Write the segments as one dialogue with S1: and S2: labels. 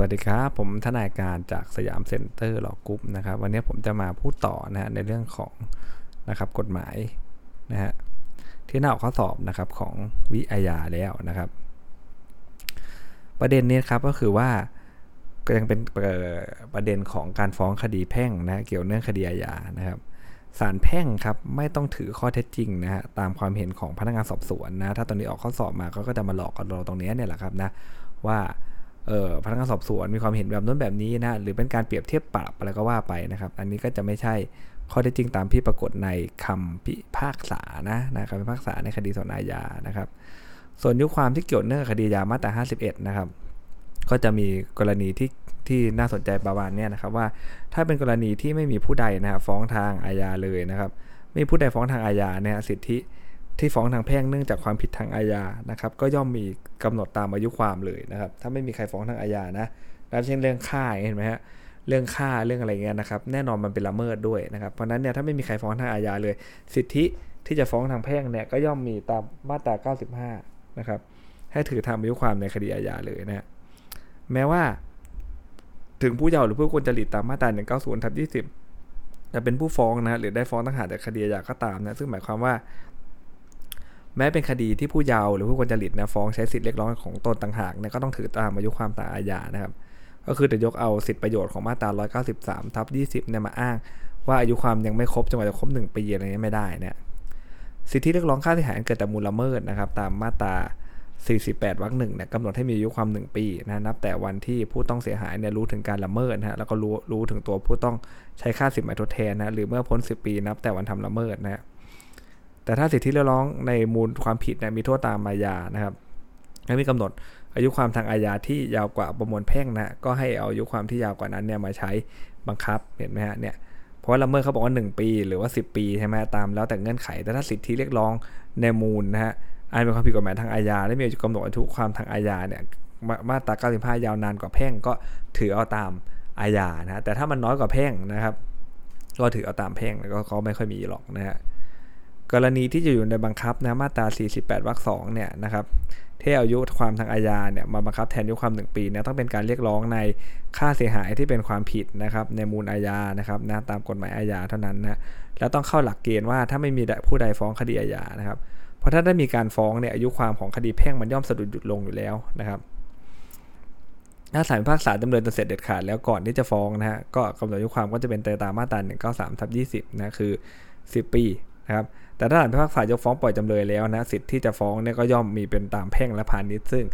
S1: สวัสดีครับ ผมทนายการจาก Siam Center Law Group นะครับ วันนี้ผมจะมาพูดต่อนะฮะในเรื่องของนะครับกฎหมายนะฮะที่น่าออกข้อสอบนะครับของวิอาญาแล้วนะครับ ประเด็นนี้ครับก็คือว่าก็ยังเป็นประเด็นของการฟ้องคดีแพ่งนะเกี่ยวเนื่องคดีอาญานะครับศาลแพ่งครับไม่ต้องถือข้อเท็จจริงนะฮะตามความเห็นของพนักงานสอบสวนนะถ้าตอนนี้ออกข้อสอบมาก็จะมาหลอกกันเราตรงนี้เนี่ยแหละครับนะว่า พนักงานสอบสวนมีความเห็นแบบนู้นแบบนี้นะหรือเป็นการเปรียบเทียบปรับอะไรก็ว่าไปนะครับ อันนี้ก็จะไม่ใช่ข้อเท็จจริงตามที่ปรากฏในคำพิพากษานะนะคำพิพากษาในคดีสนอาญานะครับ ส่วนยุความที่เกี่ยวเนื่องคดียามาตรา 51 นะครับ ก็จะมีกรณีที่ที่น่าสนใจประมาณนี้นะครับว่าถ้าเป็นกรณีที่ไม่มีผู้ใดนะฟ้องทางอาญาเลยนะครับไม่มีผู้ใดฟ้องทางอาญาเนี่ยสิทธิ ที่ฟ้องทางแพ่งเนื่องจากความผิดทางอาญานะครับก็ย่อมมีกำหนดตามอายุความเลยนะครับถ้าไม่มีใครฟ้องทางอาญานะนะเช่นเรื่องฆ่าเห็นไหมฮะเรื่องฆ่าเรื่องอะไรเงี้ยนะครับแน่นอนมันเป็นละเมิดด้วยนะครับเพราะนั้นเนี่ยถ้าไม่มีใครฟ้องทางอาญาเลย สิทธิที่จะฟ้องทางแพ่งเนี่ยก็ย่อมมีตามมาตรา 95 นะครับให้ถือทำอายุความในคดีอาญาเลยนะแม้ว่าถึงผู้เยาว์หรือผู้ควรจริตตามมาตรา 190ทับ20 จะเป็นผู้ฟ้องนะหรือได้ฟ้องตั้งหาแต่คดีอาญาก็ตามนะซึ่งหมายความว่า แม้เป็นคดีที่ผู้เยาว์หรือผู้ควรจริตนะฟ้องใช้สิทธิเรียกร้องของตนต่างหากเนี่ยก็ต้องถือตามอายุความตามอาญานะครับ ก็คือจะยกเอาสิทธิประโยชน์ของมาตรา 193 ทับ 20 เนี่ยมาอ้าง ว่าอายุความยังไม่ครบจนกว่าจะครบ 1 ปีอะไรนี้ยไม่ได้เนี่ยสิทธิเรียกร้องค่าเสียหายเกิดจากมูลละเมิดนะครับ ตามมาตรา 48 วรรคหนึ่งเนี่ยกำหนดให้มีอายุความ 1 ปีนะนับแต่วันที่ผู้ต้องเสียหายเนี่ยรู้ถึงการละเมิดนะฮะแล้วก็รู้รู้ถึงตัวผู้ต้องใช้ค่าสินไหมาทดแทนนะหรือเมื่อพ้น 10 ปีนับแต่วันทำละเมิดนะ แต่ถ้าสิทธิเรียกร้องในมูลความผิดเนี่ยมีโทษตามอาญานะครับและมีกำหนดอายุความทางอาญาที่ยาวกว่าประมวลแพ่งนะก็ให้เอาอายุความที่ยาวกว่านั้นเนี่ยมาใช้บังคับเห็นไหมฮะเนี่ยเพราะว่าละเมิดเขาบอกว่า 1 ปีหรือว่า 10 ปีใช่ไหมตามแล้วแต่เงื่อนไข แต่ถ้าสิทธิเรียกร้องในมูลนะฮะอันเป็นความผิดกฎหมายทางอาญาและมีกำหนดอายุความทางอาญาเนี่ยมาตรา95 ยาวนานกว่าแพ่งก็ถือเอาตามอาญานะแต่ถ้ามันน้อยกว่าแพ่งนะครับ ก็ถือเอาตามแพ่งแล้วก็ไม่ค่อยมีหรอกนะฮะ กรณีที่จะอยู่ในบังคับนะมาตรา 48 วรรคสองเนี่ยนะครับที่อายุความทางอาญาเนี่ยมาบังคับแทนอายุความ 1 ปีเนี่ยต้องเป็นการเรียกร้องในค่าเสียหายที่เป็นความผิดนะครับในมูลอาญานะครับนะตามกฎหมายอาญาเท่านั้นนะแล้วต้องเข้าหลักเกณฑ์ว่าถ้าไม่มีผู้ใดฟ้องคดีอาญานะครับเพราะถ้าได้มีการฟ้องเนี่ยอายุความของคดีแพ่งมันย่อมสะดุดหยุดลงอยู่แล้วนะครับถ้าศาลพิพากษาดำเนินจนเสร็จเด็ดขาดแล้วก่อนที่จะฟ้องนะฮะก็กำหนดอายุความก็จะเป็นตามมาตรา193ทับ20นะคือ 10 ปีนะครับ แต่ถ้าศาลพิพากษายกฟ้องปล่อยจำเลยแล้วนะสิทธิ์ที่จะฟ้องเนี่ยก็ย่อมมีเป็นตามแพ่งและพาณิชย์ซึ่ง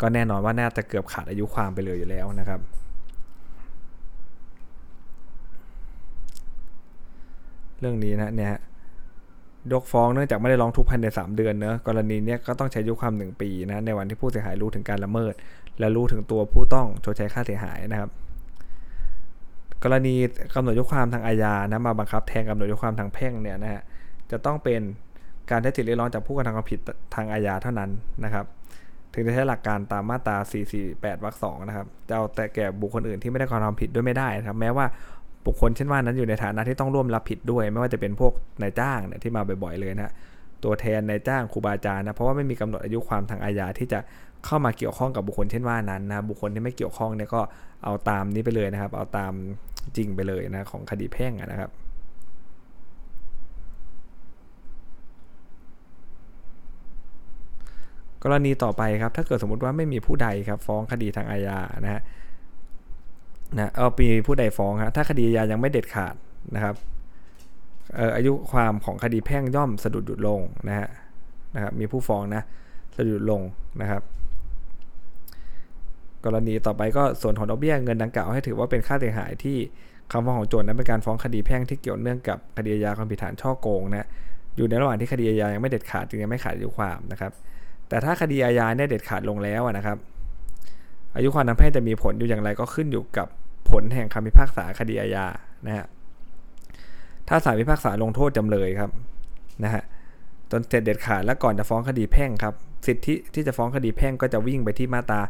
S1: ก็แน่นอนว่าน่าจะเกือบขาดอายุความไปเลยอยู่แล้วนะครับเรื่องนี้นะเนี่ยยกฟ้องเนื่องจากไม่ได้ร้องทุกข์ภายใน 3 เดือนเนอะกรณีนี้ก็ต้องใช้อายุความ 1 ปีนะในวันที่ผู้เสียหายรู้ถึงการละเมิด และรู้ถึงตัวผู้ต้องชดใช้ค่าเสียหายนะครับ กรณีกำหนดยุความทางอาญานะมาบังคับแทนกำหนดยุความทางแพ่งเนี่ยนะฮะ จะต้องเป็นการใช้สิทธิเรียกร้องจากผู้กระทำความผิดทางอาญาเท่านั้นนะครับถึงจะใช้หลักการตามมาตรา 448 วรรคสองนะครับ จะเอาแต่แก่บุคคลอื่นที่ไม่ได้กระทำผิดด้วยไม่ได้นะครับ แม้ว่าบุคคลเช่นว่านั้นอยู่ในฐานะที่ต้องร่วมรับผิดด้วย ไม่ว่าจะเป็นพวกนายจ้างเนี่ยที่มาบ่อยๆเลยนะ ตัวแทนนายจ้างครูบาอาจารย์นะ เพราะว่าไม่มีกำหนดอายุความทางอาญาที่จะเข้ามาเกี่ยวข้องกับบุคคลเช่นว่านั้นนะ บุคคลที่ไม่เกี่ยวข้องเนี่ยก็เอาตามนี้ไปเลยนะครับ เอาตามจริงไปเลยนะของคดีแพ่งนะครับ กรณีต่อไปครับ ถ้าเกิดสมมติว่าไม่มีผู้ใดครับฟ้องคดีทางอาญานะฮะนะเอาปีผู้ใดฟ้องครับถ้าคดีอาญายังไม่เด็ดขาดนะครับอายุความของคดีแพ่งย่อมสะดุดหยุดลงนะฮะนะครับมีผู้ฟ้องนะสะดุดลงนะครับ กรณีต่อไปก็ส่วนของดอกเบี้ยเงินดังกล่าวให้ถือว่าเป็นค่าเสียหายที่คำฟ้องของโจทย์นั้นเป็นการฟ้องคดีแพ่งที่เกี่ยวเนื่องกับคดีอาญาความผิดฐานช่อโกงนะอยู่ในระหว่างที่คดีอาญายังไม่เด็ดขาดจึงยังไม่ขาดอายุความนะครับ แต่ถ้าคดีอาญาเนี่ยเด็ดขาดลงแล้วนะครับ อายุความทางแพ่งจะมีผลอยู่อย่างไรก็ขึ้นอยู่กับผลแห่งคำพิพากษาคดีอาญานะฮะถ้าศาลพิพากษาลงโทษจำเลยครับนะฮะจนเสร็จเด็ดขาดแล้วก่อนจะฟ้องคดีแพ่งครับสิทธิที่จะฟ้องคดีแพ่งก็จะวิ่งไปที่มาตรา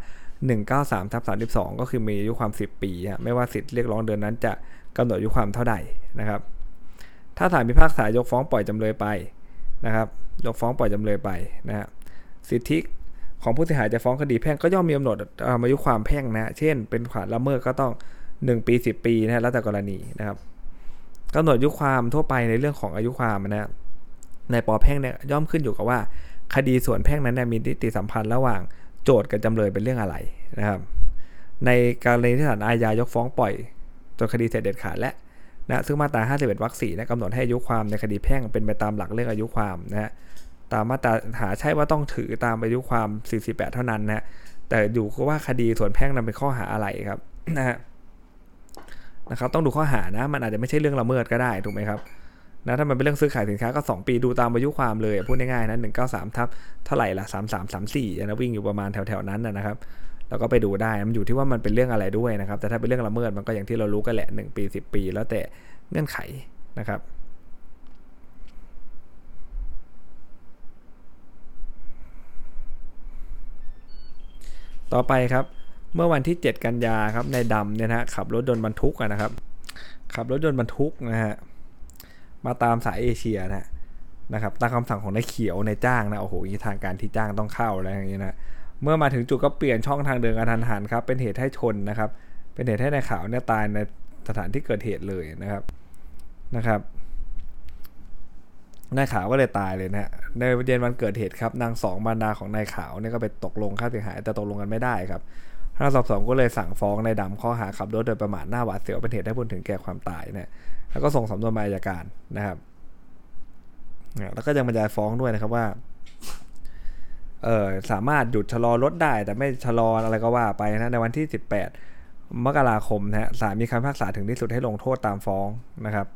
S1: 193ทับ32 ก็คือมีอายุความ 10 ปีฮะไม่ว่าสิทธิเรียกร้องเดือนนั้นจะกำหนดอายุความเท่าใดนะครับ ถ้าศาลพิพากษายกฟ้องปล่อยจำเลยไปนะครับ ยกฟ้องปล่อยจำเลยไปนะฮะ สิทธิของผู้เสียหายจะฟ้องคดีแพ่งก็ย่อมมีกำหนดอายุความแพ่งนะเช่น เป็นขวานละเมิดก็ต้อง 1 ปี 10 ปีนะแล้วแต่กรณีนะครับกำหนดอายุความทั่วไปในเรื่องของอายุความนะในปอแพ่งเนี่ยย่อมขึ้นอยู่กับว่า คดีส่วนแพ่งนั้นเนี่ยมีนิติสัมพันธ์ระหว่างโจทก์กับจำเลยเป็นเรื่องอะไรนะครับ ในกรณีที่ศาลอาญายกฟ้องปล่อยจนคดีเสร็จเด็ดขาดและนะซึ่งมาตรา 51วรรคสี่นะกำหนดให้อายุความในคดีแพ่งเป็นไปตามหลักเรื่องอายุความนะฮะ ตามมาตราหาใช่ว่าต้องถือตามอายุความ 48 เท่านั้นนะแต่อยู่ก็ว่าคดีส่วนแพ่งนั้นเป็นข้อหาอะไรครับนะฮะนะครับ ต้องดูข้อหานะ มันอาจจะไม่ใช่เรื่องละเมิดก็ได้ถูกไหมครับนะถ้ามันเป็นเรื่องซื้อขายสินค้าก็ 2 ปีดูตามอายุความเลย พูดง่ายๆนะ193ทับเท่าไหร่ละ33 34นะวิ่งอยู่ประมาณแถวๆนั้นนะครับ แล้วก็ไปดูได้มันอยู่ที่ว่ามันเป็นเรื่องอะไรด้วยนะครับ แต่ถ้าเป็นเรื่องละเมิดมันก็อย่างที่เรารู้กันแหละ1ปี 10 ปี แล้วแต่เงื่อนไขนะครับ ต่อไปครับเมื่อวันที่ 7 กันยาครับในดำเนี่ยนะขับรถยนต์บรรทุกนะครับ ขับรถยนต์บรรทุกนะฮะมาตามสายเอเชียนะนะครับตามคำสั่งของนายเขียวในจ้างนะโอ้โหทางการที่จ้างต้องเข้าแล้วอย่างนี้นะเมื่อมาถึงจุดก็เปลี่ยนช่องทางเดินกระทันหันครับเป็นเหตุให้ชนนะครับ เป็นเหตุให้นายขาวเนี่ยตายในสถานที่เกิดเหตุเลยนะครับนะครับนายขาวก็เลยตายเลยนะฮะ ในเย็นวันเกิดเหตุครับนางสองบรรดาของนายขาวเนี่ยก็ไปตกลงค่าเสียหายแต่ตกลงกันไม่ได้ครับพนักสอบสวนก็เลยสั่งฟ้องนายดำข้อหาขับรถโดยประมาทหน้าหวาดเสียวเป็นเหตุให้ผู้ถึงแก่ความตายเนี่ยแล้วก็ส่งสำนวนมาอายการนะครับแล้วก็ยังบรรยายฟ้องด้วยนะครับว่าเออสามารถหยุดชะลอรถได้ แต่ไม่ชะลออะไรก็ว่าไปนะในวันที่ 18 มกราคมนะฮะศาลมีคำพิพากษาถึงที่สุดให้ลงโทษตามฟ้องนะครับ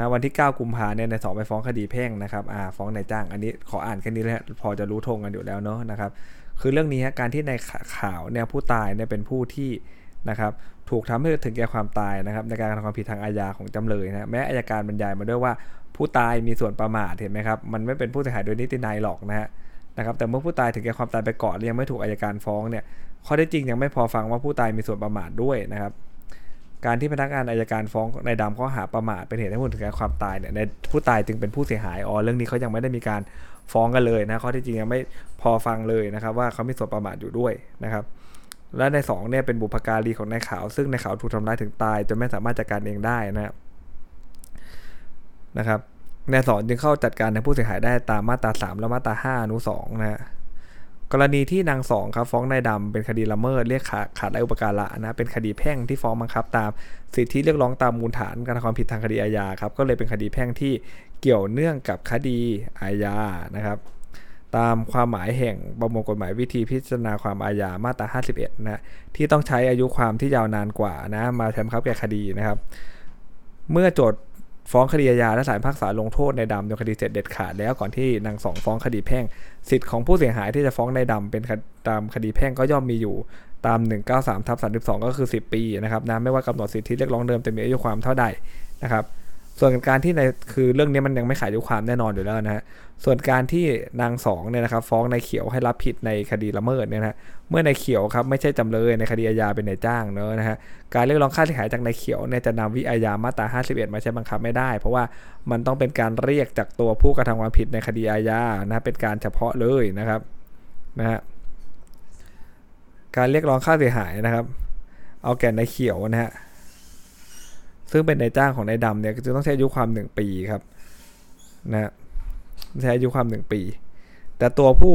S1: นะวันที่ 9 กุมภาเนี่ยในสองไปฟ้องคดีแพ่งนะครับอ่าฟ้องนายจ้าง อันนี้ขออ่านแค่นี้แล้วพอจะรู้ทงกันอยู่แล้วเนาะนะครับคือเรื่องนี้การที่ในข่าวเนี่ยผู้ตายเนี่ยเป็นผู้ที่นะครับถูกทำให้ถึงแก่ความตายนะครับในการกระทำความผิดทางอาญาของจำเลยนะแม้อายการบรรยายมาด้วยว่าผู้ตายมีส่วนประมาทเห็นไหมครับมันไม่เป็นผู้เสียหายโดยนิตินัยหรอกนะฮะนะครับแต่เมื่อผู้ตายถึงแก่ความตายไปก่อนยังไม่ถูกอายการฟ้องเนี่ยข้อได้จริงยังไม่พอฟังว่าผู้ตายมีส่วนประมาทด้วยนะครับ การที่พนักงานอายการฟ้องในดำข้อหาประมาทเป็นเหตุให้ผู้ถึงแก่ความตายเนี่ยในผู้ตายจึงเป็นผู้เสียหายอ๋อเรื่องนี้เขายังไม่ได้มีการฟ้องกันเลยนะข้อที่จริงยังไม่พอฟังเลยนะครับ ว่าเขามีส่วนประมาทอยู่ด้วยนะครับ และใน2เนี่ยเป็นบุพการีของนายขาว ซึ่งนายขาวถูกทำร้ายถึงตายจนไม่สามารถจัดการเองได้นะครับนะครับนายสอนจึงเข้าจัดการในผู้เสียหายได้ตามมาตรา3และมาตรา5อนุ2นะฮะ กรณีที่นางสองครับฟ้องนายดำเป็นคดีละเมิดเรียกขาดขาดอุปการะนะเป็นคดีแพ่งที่ฟ้องบังคับ ตามสิทธิเรียกร้องตามมูลฐานการทำความผิดทางคดีอาญาครับก็เลยเป็นคดีแพ่งที่เกี่ยวเนื่องกับคดีอาญานะครับตามความหมายแห่งประมวลกฎหมายวิธีพิจารณาความอาญามาตรา 51 นะที่ต้องใช้อายุความที่ยาวนานกว่านะมาแทนครับแก่คดีนะครับ เมื่อโจทย์ ฟ้องคดีอาญาและศาลพักษาลงโทษในดำโดยคดีเสร็จเด็ดขาดแล้วก่อนที่นางสองฟ้องคดีแพ่ง สิทธิ์ของผู้เสียหายที่จะฟ้องในดำเป็นตามคดีแพ่งก็ย่อมมีอยู่ตาม 193ทับ32 ก็คือ 10 ปีนะครับนะไม่ว่ากำหนดสิทธิเรียกร้องเดิมจะมีอายุความเท่าใดนะครับ ส่วนการที่ในคือเรื่องนี้มันยังไม่ขายยุความแน่นอนอยู่แล้วนะฮะส่วนการที่นางสองเนี่ยนะครับฟ้องนายเขียวให้รับผิดในคดีละเมิดเนี่ยนะเมื่อนายเขียวครับไม่ใช่จำเลยในคดีอาญาเป็นนายจ้างเนอะนะฮะการเรียกร้องค่าเสียหายจากนายเขียวเนี่ยจะนำวิอาญามาตรา 51 มาใช้บังคับไม่ได้ เพราะว่ามันต้องเป็นการเรียกจากตัวผู้กระทำความผิดในคดีอาญานะเป็นการเฉพาะเลยนะครับนะฮะการเรียกร้องค่าเสียหายนะครับ เอาแก่นายเขียวนะฮะ ซึ่งเป็นนายจ้างของนายดำเนี่ยจะต้องใช้อายุความ 1 ปีครับนะใช้อายุความ 1 ปี แต่ตัวผู้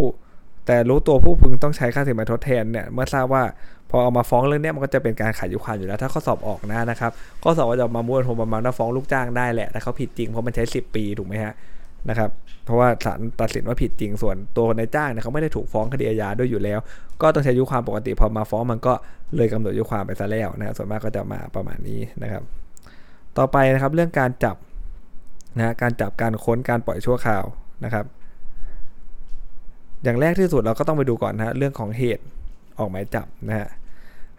S1: แต่รู้ตัวผู้พึงต้องใช้ค่าสินไหมทดแทนเนี่ยเมื่อทราบว่าพอเอามาฟ้องเรื่องนี้มันก็จะเป็นการขายยุความอยู่แล้ว ถ้าข้อสอบออกนะนะครับข้อสอบจะมาม้วนโทรประมาณว่าฟ้องลูกจ้างได้แหละแต่เขาผิดจริงเพราะมันใช้ 10 ปีถูกไหมฮะนะครับเพราะว่าศาลตัดสินว่าผิดจริงส่วนตัวนายจ้างเนี่ยเขาไม่ได้ถูกฟ้องคดีอาญาด้วยอยู่แล้ว ก็ต้องใช้ยุความปกติพอมาฟ้องมันก็เลยกำหนดยุความไปซะแล้วนะส่วนมากก็จะมาประมาณนี้นะครับ ต่อไปนะครับเรื่องการจับนะการจับการค้นการปล่อยชั่วคราวนะครับ อย่างแรกที่สุดเราก็ต้องไปดูก่อนนะเรื่องของเหตุออกหมายจับนะฮะ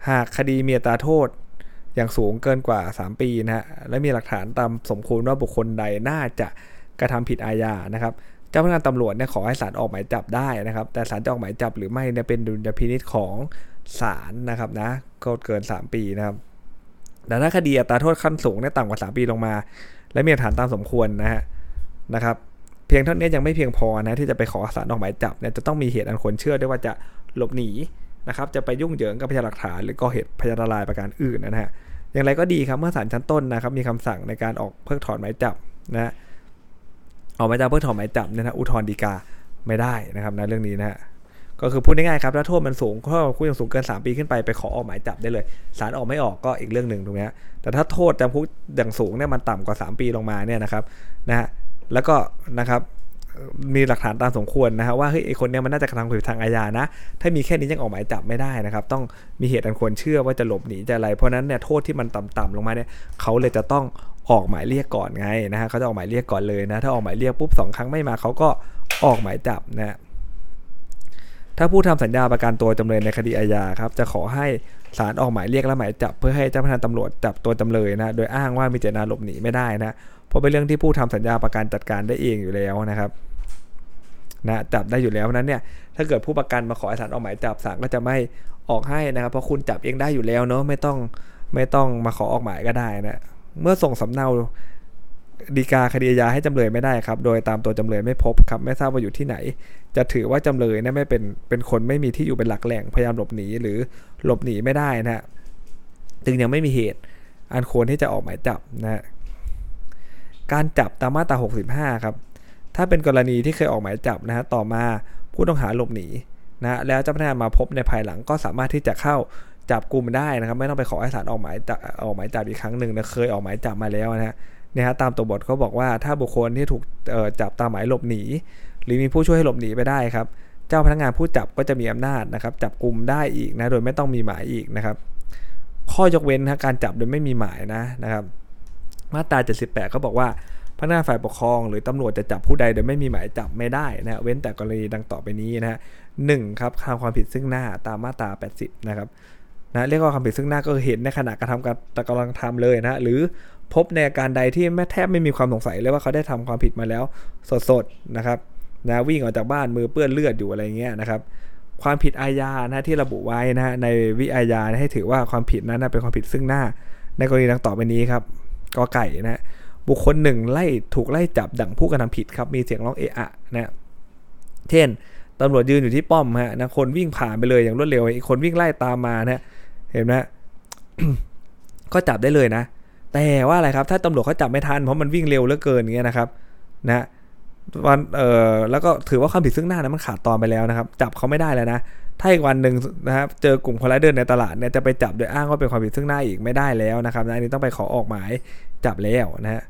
S1: หากคดีมีอัตราโทษอย่างสูงเกินกว่า 3 ปีนะฮะและมีหลักฐานตามสมควรว่าบุคคลใดน่าจะกระทำผิดอาญานะครับเจ้าพนักงานตำรวจเนี่ยขอให้ศาลออกหมายจับได้นะครับ แต่ศาลจะออกหมายจับหรือไม่เนี่ยเป็นดุลยพินิษของศาลนะครับนะก็เกิน 3 ปีนะครับ แต่ถ้าคดีอัตราโทษขั้นสูงเนี่ยต่ำกว่า 3 ปีลงมา และมีหลักฐานตามสมควรนะฮะนะครับ เพียงเท่านี้ยังไม่เพียงพอนะที่จะไปขอสารออกหมายจับเนี่ยจะต้องมีเหตุอันควรเชื่อด้วยว่าจะหลบหนีนะครับจะไปยุ่งเหยิงกับพยานหลักฐานหรือก่อเหตุพยานละลายประการอื่นนะฮะอย่างไรก็ดีครับเมื่อศาลชั้นต้นนะครับมีคำสั่งในการออกเพิกถอนหมายจับนะออกหมายจับเพิกถอนหมายจับเนี่ยนะอุทธรณ์ฎีกาไม่ได้นะครับในะเรื่องนี้นะฮะ ก็คือพูดง่ายๆครับถ้าโทษมันสูงถ้าคุกยังสูงเกิน 3 ปีขึ้นไปไปขอออกหมายจับได้เลยศาลออกไม่ออกก็อีกเรื่องหนึ่งถูกไหมฮะแต่ถ้าโทษจำคุกอย่างสูงเนี่ยมันต่ำกว่า 3 ปีลงมาเนี่ยนะครับนะฮะแล้วก็นะครับมีหลักฐานตามสมควรนะฮะว่าเฮ้ยไอคนเนี้ยมันน่าจะกระทำผิดทางอาญานะ ถ้ามีแค่นี้ยังออกหมายจับไม่ได้นะครับ ต้องมีเหตุอันควรเชื่อว่าจะหลบหนีจะอะไรเพราะนั้นเนี่ยโทษที่มันต่ำๆลงมาเนี่ยเขาเลยจะต้องออกหมายเรียกก่อนไงนะฮะเขาจะออกหมายเรียกก่อนเลยนะถ้าออกหมายเรียกปุ๊บสองครั้งไม่มาเขาก็ออกหมายจับนะ ถ้าผู้ทำสัญญาประกันตัวจำเลยในคดีอาญาครับจะขอให้ศาลออกหมายเรียกและหมายจับเพื่อให้เจ้าพนักงานตำรวจจับตัวจำเลยนะโดยอ้างว่ามีเจตนาหลบหนีไม่ได้นะเพราะเป็นเรื่องที่ผู้ทำสัญญาประกันจัดการได้เองอยู่แล้วนะครับนะจับได้อยู่แล้วนั้นเนี่ยถ้าเกิดผู้ประกันมาขอให้ศาลออกหมายจับศาลก็จะไม่ออกให้นะครับเพราะคุณจับเองได้อยู่แล้วเนาะไม่ต้องไม่ต้องมาขอออกหมายก็ได้นะเมื่อส่งสำเนา ดีกาคดีอาญาให้จำเลยไม่ได้ครับ โดยตามตัวจำเลยไม่พบครับ ไม่ทราบว่าอยู่ที่ไหน จะถือว่าจำเลยนี่ยไม่เป็นเป็นคนไม่มีที่อยู่เป็นหลักแหล่งพยายามหลบหนีหรือหลบหนีไม่ได้นะฮะจึงยังไม่มีเหตุอันควรที่จะออกหมายจับนะฮะการจับตามมาตรา65 ครับ ถ้าเป็นกรณีที่เคยออกหมายจับนะฮะต่อมาผู้ต้องหาหลบหนีนะแล้วเจ้าพนักงานมาพบในภายหลังก็สามารถที่จะเข้าจับกลุ่มได้นะครับ ไม่ต้องไปขอให้ศาลออกหมายจับออกหมายจับอีกครั้งหนึ่งนะเคยออกหมายจับมาแล้วนะฮะ นี่ยฮะตามตัวบทเขาบอกว่าถ้าบุคคลที่ถูกจับตามหมายหลบหนี หรือมีผู้ช่วยให้หลบหนีไปได้ครับ เจ้าพนักงานผู้จับก็จะมีอำนาจนะครับ จับกลุ่มได้อีกนะโดยไม่ต้องมีหมายอีกนะครับ ข้อยกเว้นนะการจับโดยไม่มีหมายนะนะครับ มาตรา 78เขาบอกว่าพนักงานฝ่ายปกครองหรือตำรวจจะจับผู้ใดโดยไม่มีหมายจับไม่ได้นะเว้นแต่กรณีดังต่อไปนี้นะฮะหนึ่งครับทำความผิดซึ่งหน้าตามมาตรา 80 นะครับนะเรียกว่าความผิดซึ่งหน้าก็เห็นในขณะกระทำการกำลังทำเลยนะหรือ พบในอาการใดที่แม่แทบไม่มีความสงสัยเลยว่าเขาได้ทำความผิดมาแล้ว สดๆนะครับนะวิ่งออกจากบ้านมือเปื้อนเลือดอยู่อะไรเงี้ยนะครับ ความผิดอาญานะที่ระบุไว้นะในวิอาญาให้ถือว่าความผิดนั้นเป็นความผิดซึ่งหน้า ในกรณีดังต่อไปนี้ครับกอไก่นะบุคคลหนึ่งไล่ถูกไล่จับดั่งผู้กระทำผิดครับมีเสียงร้องเอะอะนะเช่นตำรวจยืนอยู่ที่ป้อมฮะนะคนวิ่งผ่านไปเลยอย่างรวดเร็วอีกคนวิ่งไล่ตามมานะเห็นไหมก็จับได้เลยนะ แต่ว่าอะไรครับ ถ้าตำรวจเขาจับไม่ทันเพราะมันวิ่งเร็วเหลือเกินอย่างเงี้ยนะครับนะวันเอ่อแล้วก็ถือว่าความผิดซึ่งหน้านะมันขาดตอนไปแล้วนะครับ จับเขาไม่ได้แล้วนะถ้าอีกวันหนึ่งนะครับเจอกลุ่มคนร้ายเดินในตลาดเนี่ยจะไปจับโดยอ้างว่าเป็นความผิดซึ่งหน้าอีกไม่ได้แล้วนะครับนะอันนี้ต้องไปขอออกหมายจับแล้วนะฮะ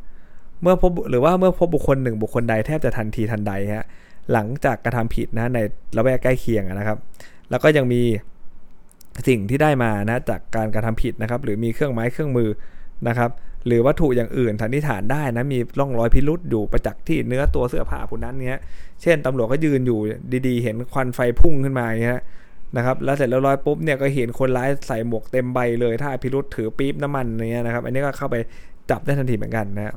S1: เมื่อพบหรือว่าเมื่อพบบุคคลหนึ่งบุคคลใดแทบจะทันทีทันใดฮะหลังจากกระทำผิดนะในระแวกใกล้เคียงนะครับ แล้วก็ยังมีสิ่งที่ได้มานะจากการกระทำผิดนะครับ หรือมีเครื่องไม้เครื่องมือ นะครับหรือวัตถุอย่างอื่นสันนิษฐานได้นะมีร่องรอยพิรุษอยู่ประจักษ์ที่เนื้อตัวเสื้อผ้าผู้นั้นเนี้ยเช่นตำรวจก็ยืนอยู่ดีๆ เห็นควันไฟพุ่งขึ้นมาเงี้ยนะครับแล้วเสร็จแล้วร้อยปุ๊บเนี่ยก็เห็นคนร้ายใส่หมวกเต็มใบเลยถ้าพิรุษถือปี๊บน้ำมันเนี้ยนะครับอันนี้ก็เข้าไปจับได้ทันทีเหมือนกันนะ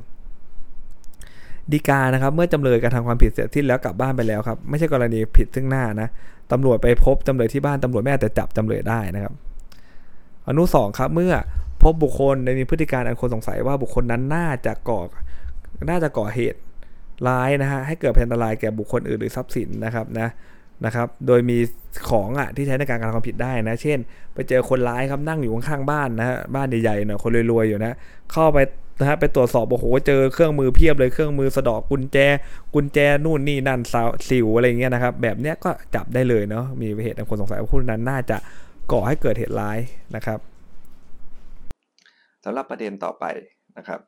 S1: ดีกานะครับเมื่อจำเลยกระทำความผิดเสร็จสิ้นแล้วกลับบ้านไปแล้วครับไม่ใช่กรณีผิดซึ่งหน้านะตำรวจไปพบจำเลยที่บ้านตำรวจแม่แต่จับจำเลยได้นะครับ อนุสองครับเมื่อ พบบุคคลในมีพฤติการอันควรสงสัยว่าบุคคลนั้นน่าจะก่อน่าจะก่อเหตุร้ายนะฮะให้เกิดอันตรายแก่บุคคลอื่นหรือทรัพย์สินนะครับนะนะครับ โดยมีของอะที่ใช้ในการกระทำความผิดได้นะ เช่น ไปเจอคนร้ายครับนั่งอยู่ข้างๆบ้านนะฮะบ้านใหญ่ๆหน่อยคนรวยๆอยู่นะเข้าไปนะฮะไปตรวจสอบโอ้โหเจอเครื่องมือเพียบเลยเครื่องมือสะดอกกุญแจ กุญแจนู่นนี่นั่นสาวสิวอะไรเงี้ยนะครับ แบบเนี้ยก็จับได้เลยเนาะมีเหตุอันควรสงสัยว่าผู้นั้นน่าจะก่อให้เกิดเหตุร้ายนะครับ สำหรับประเด็นต่อไปนะครับ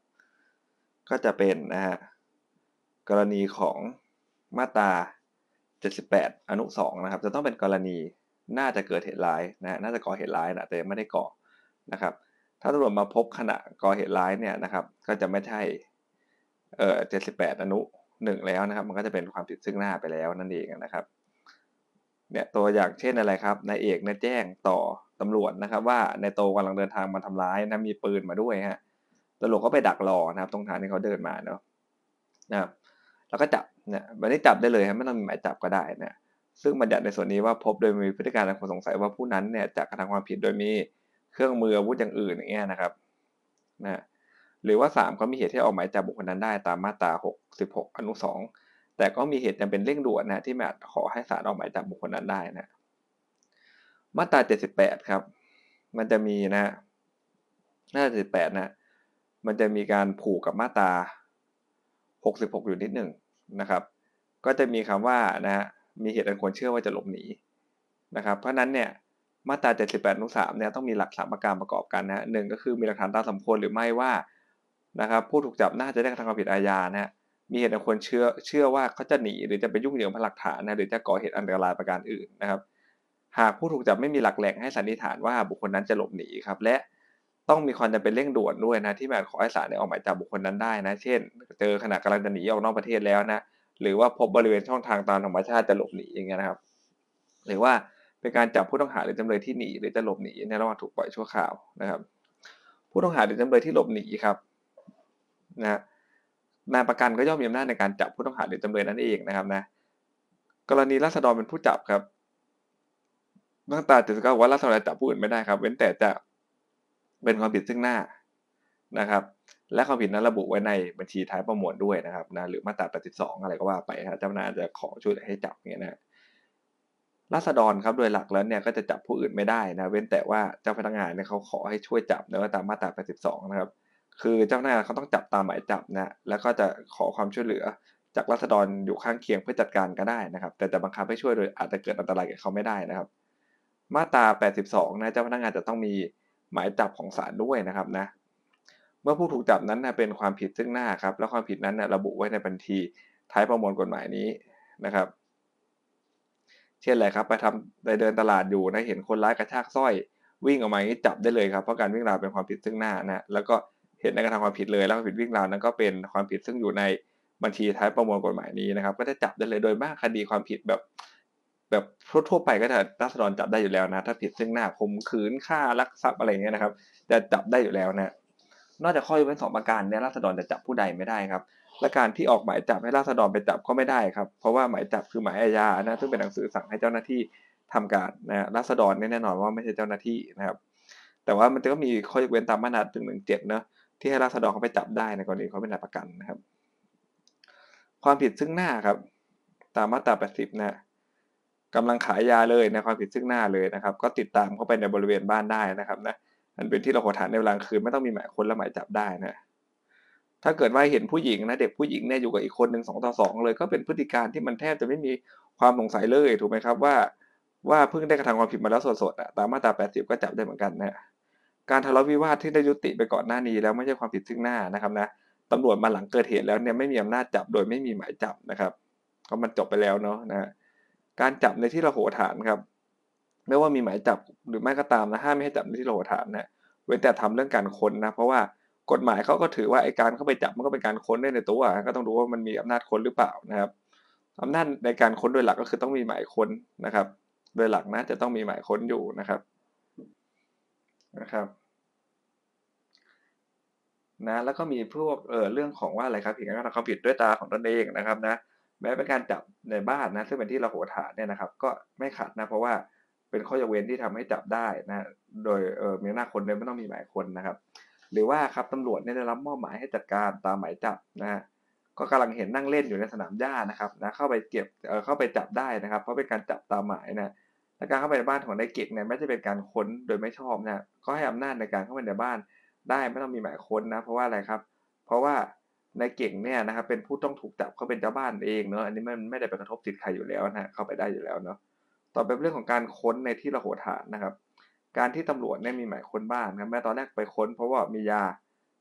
S1: ก็จะเป็นนะฮะกรณีของมาตรา 78 อนุ 2 นะครับ จะต้องเป็นกรณีน่าจะเกิดเหตุร้ายนะน่าจะก่อเหตุร้ายนะแต่ไม่ได้ก่อนะครับ ถ้าตำรวจมาพบขณะก่อเหตุร้ายเนี่ยนะครับ ก็จะไม่ใช่เอ่อ78 อนุหนึ่งแล้วนะครับ มันก็จะเป็นความผิดซึ่งหน้าไปแล้วนั่นเองนะครับเนี่ยตัวอย่างเช่นอะไรครับนายเอกนี่ยแจ้งต่อ ตำรวจนะครับ ว่าในโตกำลังเดินทางมาทำร้ายนะมีปืนมาด้วยฮะตำรวจก็ไปดักรอนะครับ ตรงทางที่เขาเดินมาเนาะนะครับแล้วก็จับเนี่ยวันนี้จับได้เลยครับไม่ต้องมีหมายจับก็ได้นะซึ่งบัญญัติในส่วนนี้ว่าพบโดยมีพฤติการอันควรสงสัยว่าผู้นั้นเนี่ยจะกระทำความผิดโดยมีเครื่องมืออาวุธอย่างอื่นอย่างเงี้ยนะครับนะหรือว่า3เขามีเหตุที่ออกหมายจับบุคคลนั้นได้ตามมาตรา 66 อนุ 2 แต่ก็มีเหตุจำเป็นเร่งด่วนนะที่อาจขอให้ศาลออกหมายจับบุคคลนั้นได้นะ มาตรา 78 ครับ มันจะมีนะมาตรา78นะมันจะมีการผูกกับมาตรา 66 อยู่นิดหนึ่งนะครับ ก็จะมีคำว่านะฮะมีเหตุอันควรเชื่อว่าจะหลบหนีนะครับ เพราะนั้นเนี่ยมาตรา 78นุ3เนี่ยต้องมีหลักสามประการประกอบกันนะหนึ่งก็คือมีหลักฐานตามสมควรหรือไม่ว่านะครับผู้ถูกจับน่าจะได้กระทำความผิดอาญานะฮะมีเหตุอันควรเชื่อเชื่อว่าเขาจะหนีหรือจะไปยุ่งเหยิงพหลักฐานนะหรือจะก่อเหตุอันตรายประการอื่นนะครับ หากผู้ถูกจับไม่มีหลักแหล่งให้สันนิษฐานว่าบุคคลนั้นจะหลบหนีครับและต้องมีความจำเป็นเร่งด่วนด้วยนะที่แบบขอให้ศาลได้ออกหมายจับบุคคลนั้นได้นะ เช่น เจอขณะกำลังจะหนีออกนอกประเทศแล้วนะหรือว่าพบบริเวณช่องทางตามธรรมชาติจะหลบหนีอย่างเงี้ยนะครับ หรือว่าเป็นการจับผู้ต้องหาหรือจำเลยที่หนีหรือจะหลบหนีในระหว่างถูกปล่อยชั่วคราวนะครับ ผู้ต้องหาหรือจำเลยที่หลบหนีครับนะนายประกันก็ย่อมมีอำนาจในการจับผู้ต้องหาหรือจำเลยนั่นเองนะครับนะกรณีรัษฎรเป็นผู้จับครับ มาตราเจ็ดสิบเก้าว่ารัษฎรจับผู้อื่นไม่ได้ครับ เว้นแต่จะเป็นความผิดซึ่งหน้านะครับ และความผิดนั้นระบุไว้ในบัญชีท้ายประมวลด้วยนะครับนะหรือมาตรา82องอะไรก็ว่าไปครับเจ้าพนักงาจะขอช่วยให้จับเงี้ยนะรัษฎรครับโดยหลักแล้วเนี่ยก็จะจับผู้อื่นไม่ได้นะเว้นแต่ว่าเจ้าพนักงานเนี่ยเขาขอให้ช่วยจับนะตามมาตรา82นะครับคือเจ้าพนักงาเขาต้องจับตามหมายจับนะแล้วก็จะขอความช่วยเหลือจากรัษฎรอยู่ข้างเคียงเพื่อจัดการก็ได้นะครับ แต่จะบังคับให้ช่วยโดยอาจจะเกิดอันตรายแก่เขาไม่ได้นะครับ มาตรา 82 นะเจ้าพนักงานจะต้องมีหมายจับของศาลด้วยนะครับนะ เมื่อผู้ถูกจับนั้นนะเป็นความผิดซึ่งหน้าครับ แล้วความผิดนั้นนะระบุไว้ในบัญชีท้ายประมวลกฎหมายนี้นะครับ เช่นอะไรครับ ไปทำไปเดินตลาดอยู่นะเห็นคนร้ายกระชากสร้อยวิ่งออกมาอย่างนี้จับได้เลยครับเพราะการวิ่งราวเป็นความผิดซึ่งหน้านะแล้วก็เห็นในกระทำความผิดเลย แล้วความผิดวิ่งราวนั้นก็เป็นความผิดซึ่งอยู่ในบัญชีท้ายประมวลกฎหมายนี้นะครับ ก็จะจับได้เลยโดยมากคดีความผิดแบบ แบบทั่วไปก็จะรัษฎรจับได้อยู่แล้วนะ ถ้าผิดซึ่งหน้าข่มขืนฆ่าลักทรัพย์อะไรเงี้ยนะครับ จะจับได้อยู่แล้วนะนอกจากข้อยกเว้นสองประการเนี่ยราษฎรจะจับผู้ใดไม่ได้ครับและการที่ออกหมายจับให้ราษฎรไปจับก็ไม่ได้ครับ เพราะว่าหมายจับคือหมายอาญานะซึ่งเป็นหนังสือสั่งให้เจ้าหน้าที่ทำการนะราษฎรแน่นอนว่าไม่ใช่เจ้าหน้าที่นะครับ แต่ว่ามันก็มีข้อยกเว้นตามมาตราหนึ่งหนึ่งเจ็ดเนาะที่ให้ราษฎรเขาไปจับได้ในกรณีเขาเป็นนายประกันนะครับ ความผิดซึ่งหน้าครับ ตามมาตรา80นะ กำลังขายยาเลยในความผิดซึ่งหน้าเลยนะครับ ก็ติดตามเข้าไปในบริเวณบ้านได้นะครับนะมันเป็นที่เราขอฐานในเวลากลางคืนไม่ต้องมีหมายค้นและหมายจับได้นะถ้าเกิดว่าเห็นผู้หญิงนะเด็กผู้หญิงเนี่ยอยู่กับอีกคนหนึ่งสองต่อสองเลยก็เป็นพฤติการที่มันแทบจะไม่มีความสงสัยเลยถูกไหมครับว่า ว่าเพิ่งได้กระทำความผิดมาแล้วสดๆอะตามมาตรา 80 ก็จับได้เหมือนกันนะการทะเลาะวิวาทที่ได้ยุติไปก่อนหน้านี้แล้วไม่ใช่ความผิดซึ่งหน้านะครับนะตำรวจมาหลังเกิดเหตุแล้วเนี่ยไม่มีอำนาจจับโดยไม่มีหมายจับนะครับก็มันจบไปแล้วเนาะนะ การจับในที่ระโหฐานครับ ไม่ว่ามีหมายจับหรือไม่ก็ตามนะห้ามไม่ให้จับในที่ระโหฐานนะเว้นแต่ทำเรื่องการค้นนะ เพราะว่ากฎหมายเขาก็ถือว่าไอ้การเข้าไปจับมันก็เป็นการค้นได้ในตัวก็ต้องดูว่ามันมีอำนาจค้นหรือเปล่านะครับอำนาจในการค้นโดยหลักก็คือต้องมีหมายค้นนะครับ โดยหลักนะจะต้องมีหมายค้นอยู่นะครับนะครับนะแล้วก็มีพวกเออเรื่องของว่าอะไรครับผิดการกระทำความผิดด้วยตาของตนเองนะครับนะ แม้เป็นการจับในบ้านนะซึ่งเป็นที่ระโหฐานเนี่ยนะครับ ก็ไม่ขัดนะเพราะว่าเป็นข้อยกเว้นที่ทำให้จับได้นะโดยเออมีหน้าคนโดยไม่ต้องมีหมายคนนะครับ หรือว่าครับตำรวจเนี่ยได้รับมอบหมายให้จัดการตามหมายจับนะฮะก็กำลังเห็นนั่งเล่นอยู่ในสนามหญ้านะครับนะเข้าไปเก็บเออเข้าไปจับได้นะครับ เพราะเป็นการจับตามหมายนะและการเข้าไปในบ้านของนายเก่งเนี่ยไม่ใช่เป็นการค้นโดยไม่ชอบนะก็ให้อำนาจในการเข้าไปในบ้านได้ไม่ต้องมีหมายค้นนะเพราะว่าอะไรครับ เพราะว่า ในเก่งเนี่ยนะครับเป็นผู้ต้องถูกจับเขาเป็นเจ้าบ้านเองเนาะอันนี้มันไม่ได้ไปกระทบสิทธิ์ใครอยู่แล้วนะเข้าไปได้อยู่แล้วเนาะต่อไปเรื่องของการค้นในที่ระโหฐานนะครับ การที่ตำรวจเนี่ยมีหมายค้นบ้านครับแม้ตอนแรกไปค้น เพราะว่ามียา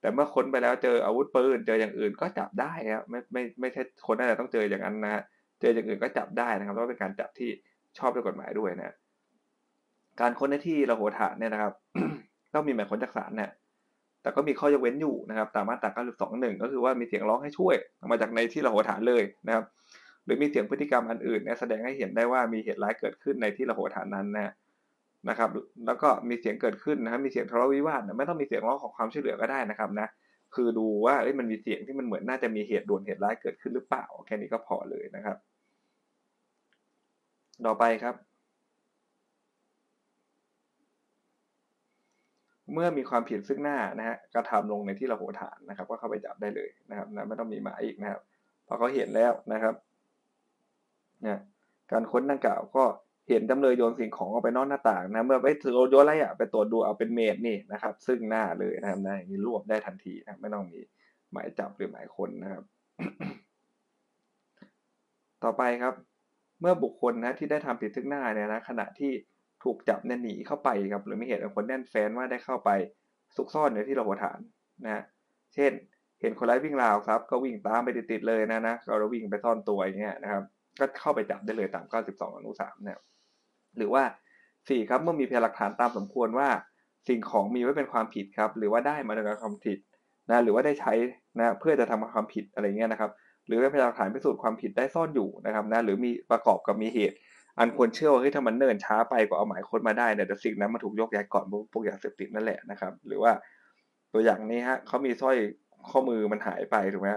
S1: แต่เมื่อค้นไปแล้วเจออาวุธปืนเจออย่างอื่นก็จับได้ครับไม่ไม่ไม่ใช่คนนั่นแหละต้องเจออย่างนั้นนะเจออย่างอื่นก็จับได้นะครับเพราะเป็นการจับที่ชอบด้วยกฎหมายด้วยนะการค้นในที่ระโหฐานเนี่ยนะครับต้องมีหมายค้นจากศาลเนี่ย แต่ก็มีข้อยกเว้นอยู่นะครับตามมาตรา92.1 ก็คือว่ามีเสียงร้องให้ช่วยมาจากในที่ระโหฐานเลยนะครับ หรือมีเสียงพฤติกรรมอันอื่นเนี่ยแสดงให้เห็นได้ว่ามีเหตุร้ายเกิดขึ้นในที่ระโหฐานนั้นนะนะครับ แล้วก็มีเสียงเกิดขึ้นนะครับมีเสียงทะเลาะวิวาทไม่ต้องมีเสียงร้องขอความช่วยเหลือก็ได้นะครับนะคือดูว่ามันมีเสียงที่มันเหมือนน่าจะมีเหตุด่วนเหตุร้ายเกิดขึ้นหรือเปล่า แค่นี้ก็พอเลยนะครับ ต่อไปครับ เมื่อมีความผิดซึ่งหน้านะฮะกระทำลงในที่ระโหฐานนะครับ ก็เข้าไปจับได้เลยนะครับนะไม่ต้องมีหมายอีกนะครับพราะเขาเห็นแล้วนะครับ
S2: นะการค้นดังกล่าวก็เห็นจำเลยโยนสิ่งของออกไปนอกหน้าต่างนะเมื่อไปถือโยนอะไรอะไปตรวจดูเอาเป็นเมดนี่นะครับ ซึ่งหน้าเลยนะครับนะอย่างนี้รวบได้ทันทีนะไม่ต้องมีหมายจับหรือหมายค้นนะครับ ต่อไปครับ เมื่อบุคคลนะที่ได้ทำผิดซึ่งหน้าเนี่ยนะขณะที่ ถูกจับเนี่ยหนีเข้าไปครับหรือมีเหตุอันควรแน่นแฟ้นว่าได้เข้าไปซุกซ่อนในที่ราหัฐานนะเช่น เห็นคนร้ายวิ่งราวครับ ก็วิ่งตามไปติดๆเลยนะนะก็เราวิ่งไปซ่อนตัวอย่างเงี้ยนะครับก็เข้าไปจับได้เลยตาม 92 อนุ3นะครับหรือว่าสี่ครับเมื่อมีพยานหลักฐานตามสมควรว่าสิ่งของมีไว้เป็นความผิดครับ หรือว่าได้มาในการความผิดนะหรือว่าได้ใช้นะเพื่อจะทำความผิดอะไรเงี้ยนะครับ หรือว่าพยานหลักฐานพิสูจน์ความผิดได้ซ่อนอยู่นะครับนะหรือมีประกอบกับมีเหตุ อันควรเชื่อว่าเฮ้ยถ้ามันเนิ่นช้าไปก็เอาหมายค้นมาได้เนี่ยแต่สิ่งนั้นมันถูกยกย้ายก่อนพวกยาเสพติดนั่นแหละนะครับ หรือว่าตัวอย่างนี้ฮะเขามีสร้อยข้อมือมันหายไปถูกไหม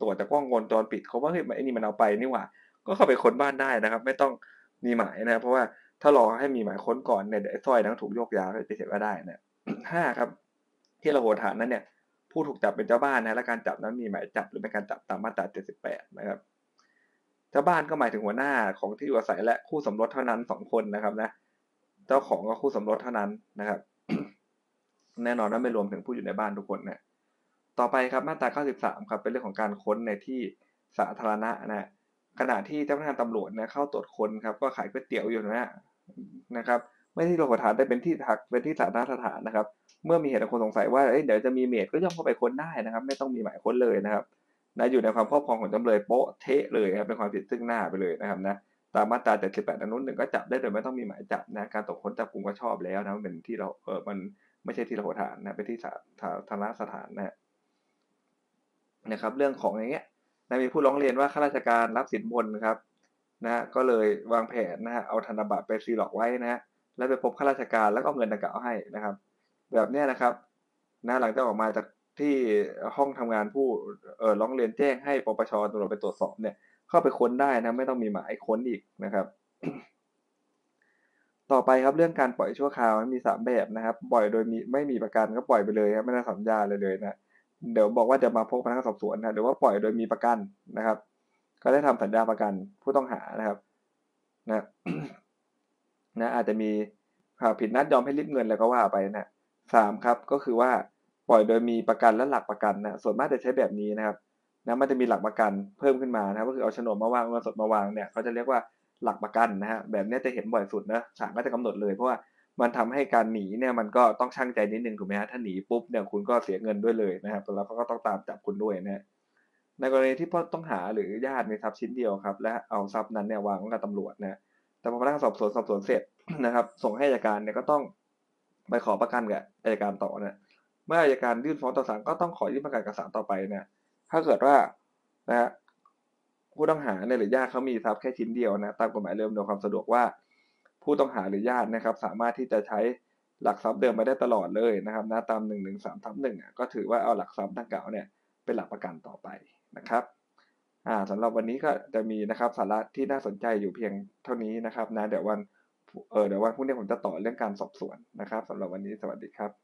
S2: ตรวจจากกล้องวงจรปิดเขาว่าเฮ้ยไอ้นี่มันเอาไปนี่หว่า ก็เข้าไปค้นบ้านได้นะครับ ไม่ต้องมีหมายนะ เพราะว่าถ้ารอให้มีหมายค้นก่อนเนี่ยเดี๋ยวสร้อยนั้นถูกยกย้ายไปเสร็จว่าได้นะห้าครับ ที่เราโหฐานนั้นเนี่ยผู้ถูกจับเป็นเจ้าบ้านนะและการจับนั้นมีหมายจับหรือเป็นการจับตามมาตรา 78 นะครับ เจ้าบ้านก็หมายถึงหัวหน้าของที่อยู่อาศัยและคู่สมรสเท่านั้นสองคนนะครับนะ เจ้าของก็คู่สมรสเท่านั้นนะครับ แน่นอนว่าไม่รวมถึงผู้อยู่ในบ้านทุกคนนะต่อไปครับมาตรา93ครับเป็นเรื่องของการค้นในที่สาธารณะนะขณะที่เจ้าพนักงานตำรวจนะเข้าตรวจค้นครับ ก็ขายก๋วยเตี๋ยวอยู่นะนะครับไม่ที่โรงฐานได้เป็นที่ทักเป็นที่สาธารณสถานนะครับ เมื่อมีเหตุคนสงสัยว่าเดี๋ยวจะมีเมดก็ย่อมเข้าไปค้นได้นะครับ ไม่ต้องมีหมายค้นเลยนะครับ นะอยู่ในความครอบครองของจำเลยโป๊ะเทะเลยครับเป็นความผิดซึ่งหน้าไปเลยนะครับนะตามมาตรา78อนุหนึ่งก็จับได้โดยไม่ต้องมีหมายจับนะการตรวจค้นจับกลุ่มก็ชอบแล้วนะเป็นที่เราเออมันไม่ใช่ที่เราฐานนะเป็นที่สาธารณสถานนะนะครับ เรื่องของอย่างเงี้ยนะมีผู้ร้องเรียนว่าข้าราชการรับสินบนครับนะก็เลยวางแผนนะฮะเอาธนบัตรไปซีล็อกไว้นะฮะแล้วไปพบข้าราชการแล้วก็เงินดังกล่าวให้นะครับ แบบนี้นะครับนะหลังจากออกมาจาก ที่ห้องทำงานผู้เออร้องเรียนแจ้งให้ปปชตำรวจไปตรวจสอบเนี่ย เข้าไปค้นได้นะ ไม่ต้องมีหมายค้นอีกนะครับ ต่อไปครับเรื่องการปล่อยชั่วคราวมีสามแบบนะครับ ปล่อยโดยมีไม่มีประกันก็ปล่อยไปเลยครับไม่ได้สัญญาเลยเลยนะเดี๋ยวบอกว่าจะมาพบพนักงานสอบสวนนะหรือว่าปล่อยโดยมีประกันนะครับ ก็ได้ทำสัญญาประกันผู้ต้องหานะครับ นะนะอาจจะมีผิดนัดยอมให้ริบเงินแล้วก็ว่าไปนะสามครับก็คือว่า ปล่อยโดยมีประกันและหลักประกันนะส่วนมากจะใช้แบบนี้นะครับนะมันจะมีหลักประกันเพิ่มขึ้นมานะครับก็คือเอาโฉนดมาวางเงินสดมาวางเนี่ยเขาจะเรียกว่าหลักประกันนะฮะแบบนี้จะเห็นบ่อยสุดนะศาลก็จะกำหนดเลยเพราะว่ามันทำให้การหนีเนี่ยมันก็ต้องชั่งใจนิดนึงถูกไหมฮะถ้าหนีปุ๊บเนี่ยคุณก็เสียเงินด้วยเลยนะครับแล้วก็ต้องตามจับคุณด้วยนะในกรณีที่พ่อต้องหาหรือญาติมีทรัพย์ชิ้นเดียวครับ และเอาทรัพย์นั้นเนี่ยวางไว้กับตำรวจนะแต่พอพนักงานสอบสวนสอบสวนเสร็จนะครับ ส่งให้อัยการเนี่ยก็ต้องไปขอประกันกับอัยการต่อนะ มื่ออัยการยื่นฟ้องต่อศาลก็ต้องขอยื่นประกันกับศาลต่อไปเนี่ยถ้าเกิดว่านะฮะผู้ต้องหาเนี่ยหรือญาติเขามีทรัพย์แค่ชิ้นเดียวนะตามกฎหมายเริ่มโดยความสะดวกว่า ผู้ต้องหาหรือญาตินะครับ สามารถที่จะใช้หลักทรัพย์เดิมมาได้ตลอดเลยนะครับนะตามหนึ่งหนึ่งสามทับหนึ่งก็ถือว่าเอาหลักทรัพย์ดังกล่าวเนี่ยเป็นหลักประกันต่อไปนะครับอ่าสำหรับวันนี้ก็จะมีนะครับสาระที่น่าสนใจอยู่เพียงเท่านี้นะครับนะเดี๋ยววันเออเดี๋ยววันพรุ่งนี้ผมจะต่อเรื่องการสอบสวนนะครับสำหรับวันนี้สวัสดีครับ